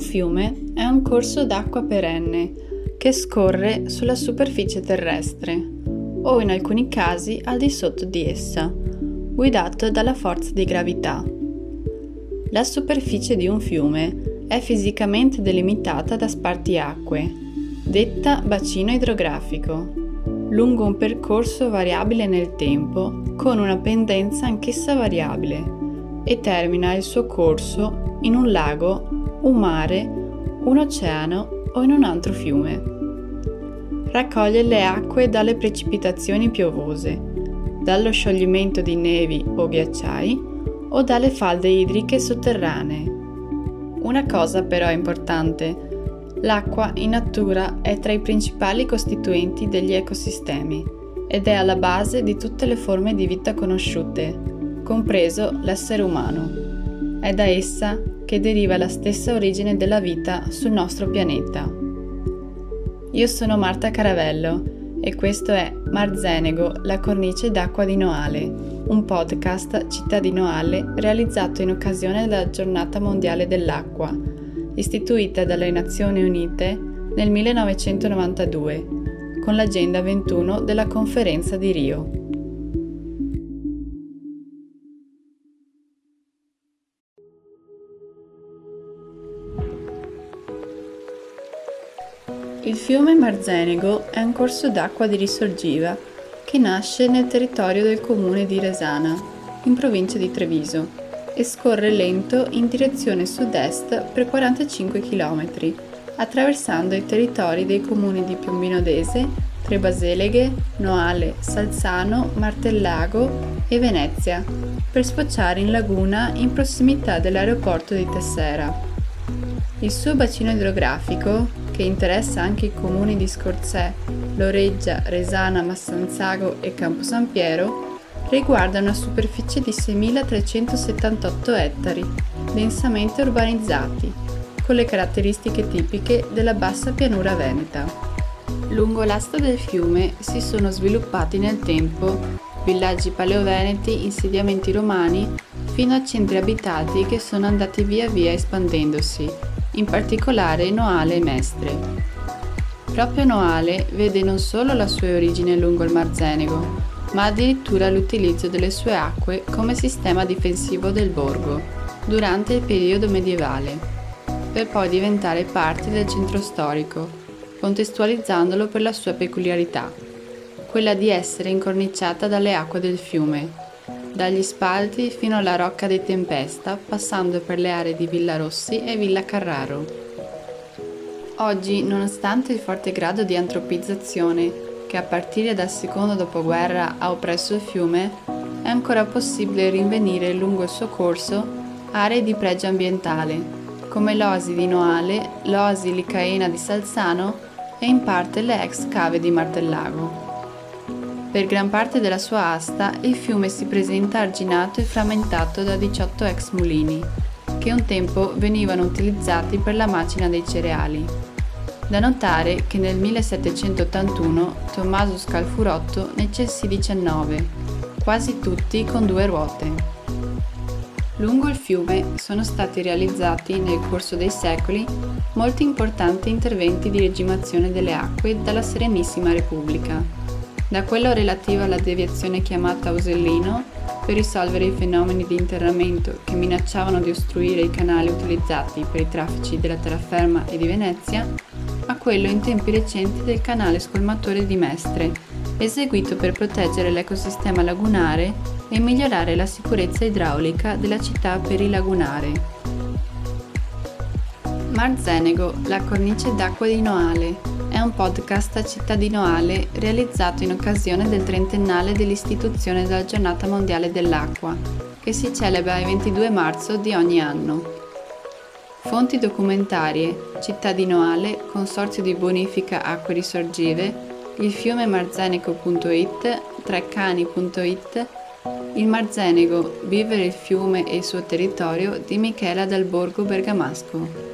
Un fiume è un corso d'acqua perenne che scorre sulla superficie terrestre o in alcuni casi al di sotto di essa, guidato dalla forza di gravità. La superficie di un fiume è fisicamente delimitata da spartiacque, detta bacino idrografico, lungo un percorso variabile nel tempo con una pendenza anch'essa variabile e termina il suo corso in un lago, un mare, un oceano o in un altro fiume. Raccoglie le acque dalle precipitazioni piovose, dallo scioglimento di nevi o ghiacciai o dalle falde idriche sotterranee. Una cosa però è importante, l'acqua in natura è tra i principali costituenti degli ecosistemi ed è alla base di tutte le forme di vita conosciute, compreso l'essere umano. È da essa che deriva la stessa origine della vita sul nostro pianeta. Io sono Marta Caravello e questo è Marzenego, la cornice d'acqua di Noale, un podcast città di Noale realizzato in occasione della Giornata Mondiale dell'Acqua, istituita dalle Nazioni Unite nel 1992, con l'Agenda 21 della Conferenza di Rio. Il fiume Marzenego è un corso d'acqua di risorgiva che nasce nel territorio del comune di Resana, in provincia di Treviso, e scorre lento in direzione sud-est per 45 km, attraversando i territori dei comuni di Piombino d'Ese, Trebaseleghe, Noale, Salzano, Martellago e Venezia, per sfociare in laguna in prossimità dell'aeroporto di Tessera. Il suo bacino idrografico, che interessa anche i comuni di Scorzè, Loreggia, Resana, Massanzago e Campo San Piero, riguarda una superficie di 6.378 ettari, densamente urbanizzati, con le caratteristiche tipiche della bassa pianura veneta. Lungo l'asta del fiume si sono sviluppati nel tempo villaggi paleoveneti, insediamenti romani, fino a centri abitati che sono andati via via espandendosi, in particolare Noale e Mestre. Proprio Noale vede non solo la sua origine lungo il Mar Zenego, ma addirittura l'utilizzo delle sue acque come sistema difensivo del borgo durante il periodo medievale, per poi diventare parte del centro storico, contestualizzandolo per la sua peculiarità, quella di essere incorniciata dalle acque del fiume, dagli spalti fino alla Rocca di Tempesta, passando per le aree di Villa Rossi e Villa Carraro. Oggi, nonostante il forte grado di antropizzazione che a partire dal secondo dopoguerra ha oppresso il fiume, è ancora possibile rinvenire lungo il suo corso aree di pregio ambientale, come l'oasi di Noale, l'oasi licaena di Salzano e in parte le ex cave di Martellago. Per gran parte della sua asta il fiume si presenta arginato e frammentato da 18 ex mulini, che un tempo venivano utilizzati per la macina dei cereali. Da notare che nel 1781 Tommaso Scalfurotto ne cessì 19, quasi tutti con due ruote. Lungo il fiume sono stati realizzati nel corso dei secoli molti importanti interventi di regimazione delle acque dalla Serenissima Repubblica da quello relativo alla deviazione chiamata Ausellino per risolvere i fenomeni di interramento che minacciavano di ostruire i canali utilizzati per i traffici della terraferma e di Venezia, a quello in tempi recenti del canale scolmatore di Mestre, eseguito per proteggere l'ecosistema lagunare e migliorare la sicurezza idraulica della città perilagunare. Mar Zenego, la cornice d'acqua di Noale, è un podcast a cittadino Ale realizzato in occasione del trentennale dell'istituzione della Giornata Mondiale dell'Acqua, che si celebra il 22 marzo di ogni anno. Fonti documentarie, cittadino Ale, Consorzio di Bonifica Acque Risorgive, il fiume marzenego.it, treccani.it, il Marzenego, vivere il fiume e il suo territorio di Michela Dal Borgo Bergamasco.